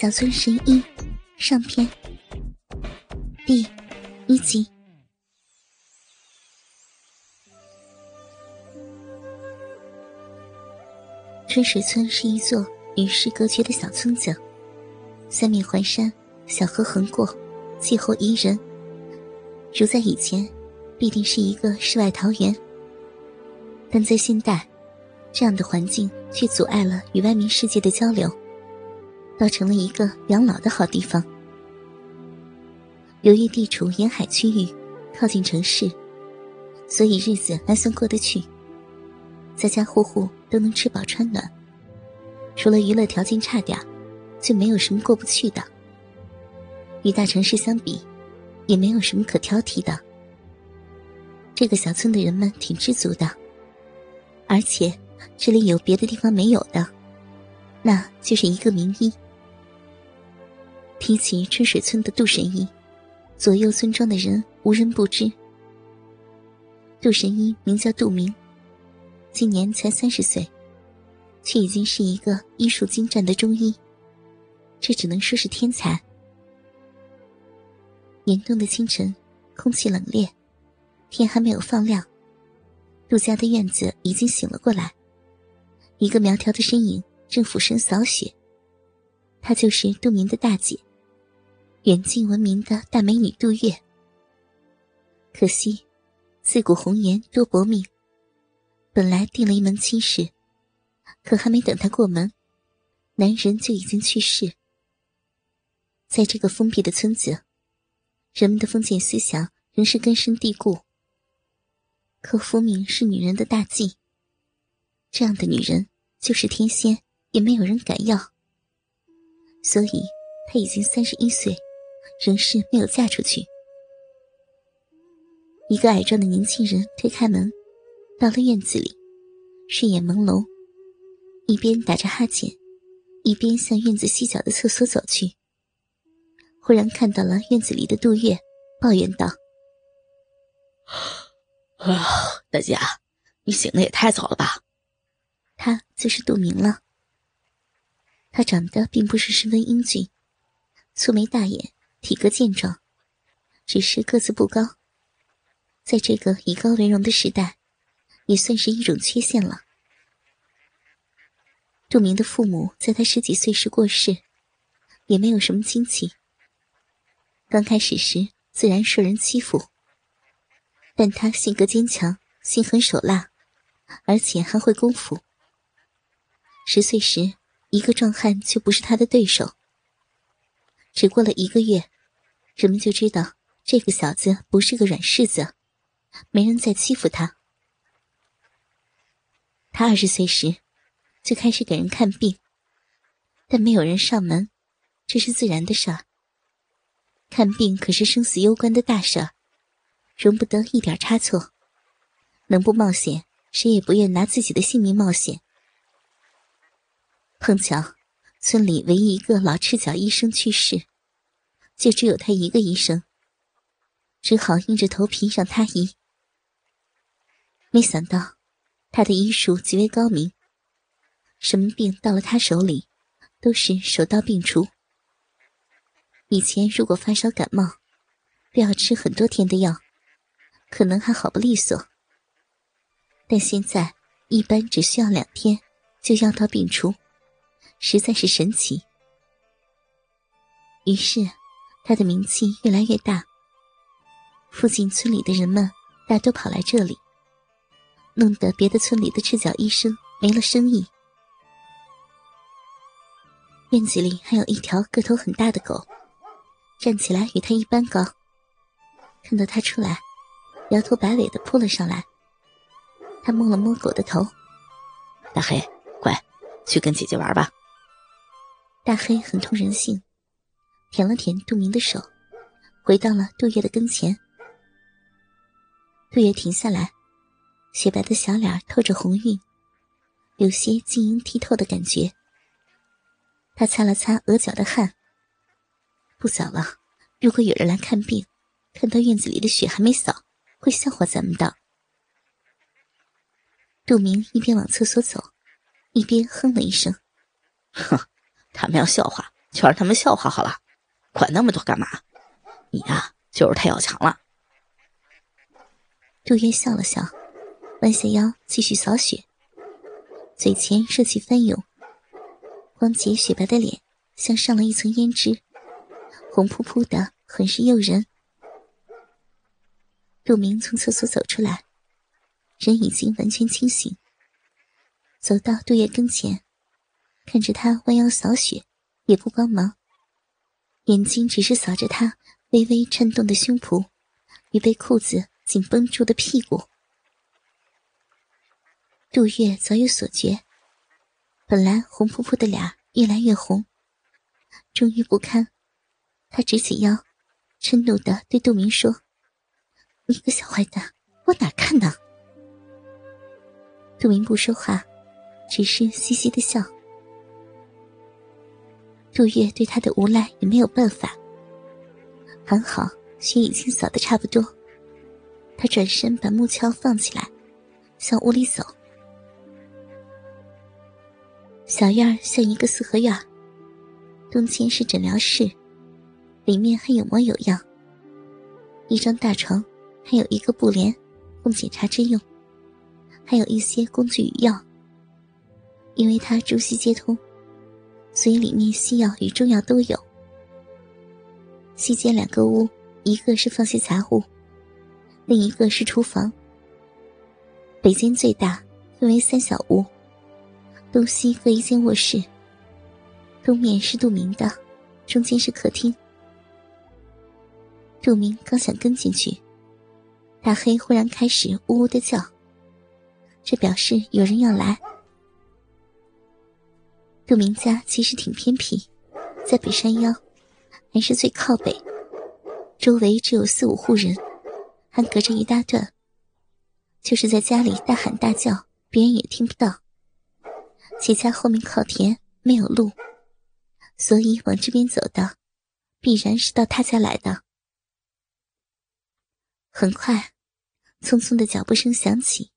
小村神医上篇第一集。春水村是一座与世隔绝的小村子，三面环山，小河横过，气候宜人。如在以前，必定是一个世外桃源。但在现代，这样的环境却阻碍了与外面世界的交流。倒成了一个养老的好地方。由于地处沿海区域，靠近城市，所以日子还算过得去。家家户户都能吃饱穿暖，除了娱乐条件差点就没有什么过不去的。与大城市相比，也没有什么可挑剔的。这个小村的人们挺知足的，而且这里有别的地方没有的，那就是一个名医。提起春水村的杜神医，左右村庄的人无人不知。杜神医名叫杜明，今年才三十岁，却已经是一个医术精湛的中医，这只能说是天才。严冬的清晨，空气冷冽，天还没有放亮，杜家的院子已经醒了过来，一个苗条的身影正俯身扫雪，她就是杜明的大姐。远近闻名的大美女杜月，可惜自古红颜多薄命。本来定了一门亲事，可还没等她过门，男人就已经去世。在这个封闭的村子，人们的封建思想仍是根深蒂固。可福命是女人的大忌，这样的女人就是天仙也没有人敢要。所以她已经三十一岁。仍是没有嫁出去。一个矮壮的年轻人推开门，到了院子里，睡眼朦胧，一边打着哈欠，一边向院子西角的厕所走去。忽然看到了院子里的杜月，抱怨道：“啊，大姐，你醒的也太早了吧？”他就是杜明了。他长得并不是十分英俊，粗眉大眼。体格健壮，只是个子不高，在这个以高为荣的时代，也算是一种缺陷了。杜明的父母在他十几岁时过世，也没有什么亲戚。刚开始时自然受人欺负，但他性格坚强，心狠手辣，而且还会功夫。十岁时，一个壮汉就不是他的对手。只过了一个月，人们就知道这个小子不是个软柿子，没人再欺负他。他二十岁时就开始给人看病，但没有人上门，这是自然的事儿。看病可是生死攸关的大事儿，容不得一点差错。能不冒险，谁也不愿拿自己的性命冒险。碰巧。村里唯一一个老赤脚医生去世，就只有他一个医生，只好硬着头皮让他医。没想到，他的医术极为高明，什么病到了他手里，都是手到病除。以前如果发烧感冒，都要吃很多天的药，可能还好不利索。但现在一般只需要两天，就药到病除。实在是神奇。于是，他的名气越来越大。附近村里的人们大都跑来这里，弄得别的村里的赤脚医生没了生意。院子里还有一条个头很大的狗，站起来与他一般高。看到他出来，摇头摆尾的扑了上来。他摸了摸狗的头：“大黑，快去跟姐姐玩吧。”大黑很通人性，舔了舔杜明的手，回到了杜月的跟前。杜月停下来，雪白的小脸透着红晕，有些晶莹剔透的感觉。他擦了擦额角的汗。不早了，如果有人来看病，看到院子里的雪还没扫，会笑话咱们的。杜明一边往厕所走，一边哼了一声：“哼。”他们要笑话，就让他们笑话好了，管那么多干嘛？你呀，就是太要强了。杜月笑了笑，弯下腰继续扫雪，嘴前热气翻涌，光洁雪白的脸像上了一层胭脂，红扑扑的，很是诱人。杜明从厕所走出来，人已经完全清醒，走到杜月跟前，看着他弯腰扫雪，也不帮忙，眼睛只是扫着他微微颤动的胸脯与被裤子。紧绷住的屁股，杜月早有所觉。本来红扑扑的脸越来越红，终于不堪，他直起腰，嗔怒的对杜明说：“你个小坏蛋，我哪看呢？”杜明不说话，只是嘻嘻的笑。杜月对他的无赖也没有办法，还好雪已经扫的差不多。他转身把木锹放起来，向屋里走。小院儿像一个四合院，东间是诊疗室，里面还有模有样。一张大床，还有一个布帘，供检查之用，还有一些工具与药。因为他中西接通，所以里面西药与中药都有。西间两个屋，一个是放些杂物。另一个是厨房。北间最大，分为三小屋，东西各一间卧室。东面是杜明的，中间是客厅。杜明刚想跟进去，大黑忽然开始呜呜的叫，这表示有人要来。杜明家其实挺偏僻，在北山腰，还是最靠北，周围只有四五户人。还隔着一大段，就是在家里大喊大叫，别人也听不到。且家后面靠田，没有路，所以往这边走的，必然是到他家来的。很快，匆匆的脚步声响起，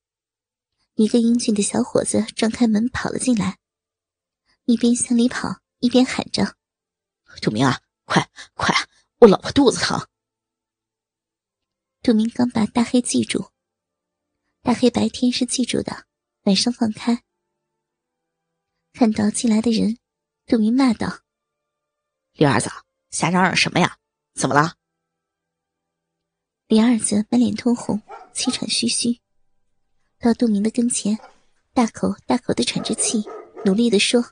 一个英俊的小伙子撞开门跑了进来，一边向里跑，一边喊着：“杜明啊，快快，我老婆肚子疼。”杜明刚把大黑记住，大黑白天是记住的，晚上放开。看到进来的人，杜明骂道：“李二子，瞎嚷嚷什么呀？怎么了？”李二子满脸通红，气喘吁吁，到杜明的跟前，大口大口的喘着气，努力的说：“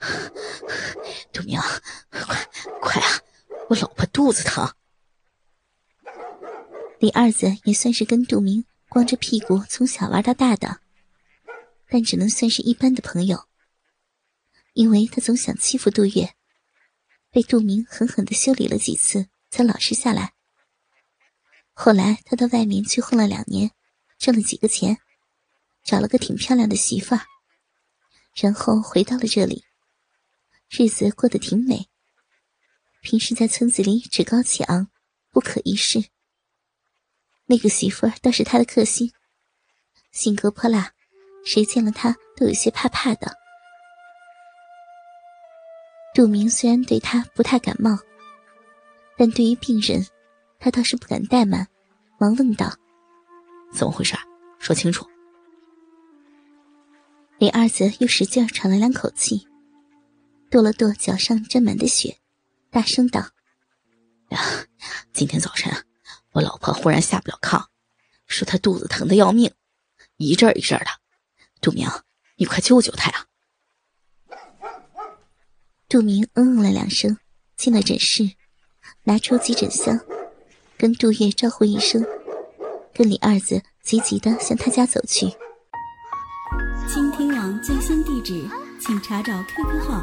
杜明，快快啊，我老婆肚子疼。”李二子也算是跟杜明光着屁股从小玩到大的，但只能算是一般的朋友。因为他总想欺负杜月，被杜明狠狠的修理了几次，才老实下来。后来他到外面去混了两年，挣了几个钱，找了个挺漂亮的媳妇儿，然后回到了这里，日子过得挺美。平时在村子里趾高气昂，不可一世。那个媳妇儿倒是他的克星，性格泼辣，谁见了他都有些怕怕的。杜明虽然对他不太感冒，但对于病人，他倒是不敢怠慢，忙问道：“怎么回事？说清楚。”李二子又使劲喘了两口气，跺了跺脚上沾满的雪，大声道：“呀，今天早晨。”我老婆忽然下不了炕，说她肚子疼的要命，一阵一阵的。杜明，你快救救她呀！杜明嗯嗯了两声，进了诊室，拿出急诊箱，跟杜月招呼一声，跟李二子急急的向他家走去。倾听网最新地址，请查找 QQ 号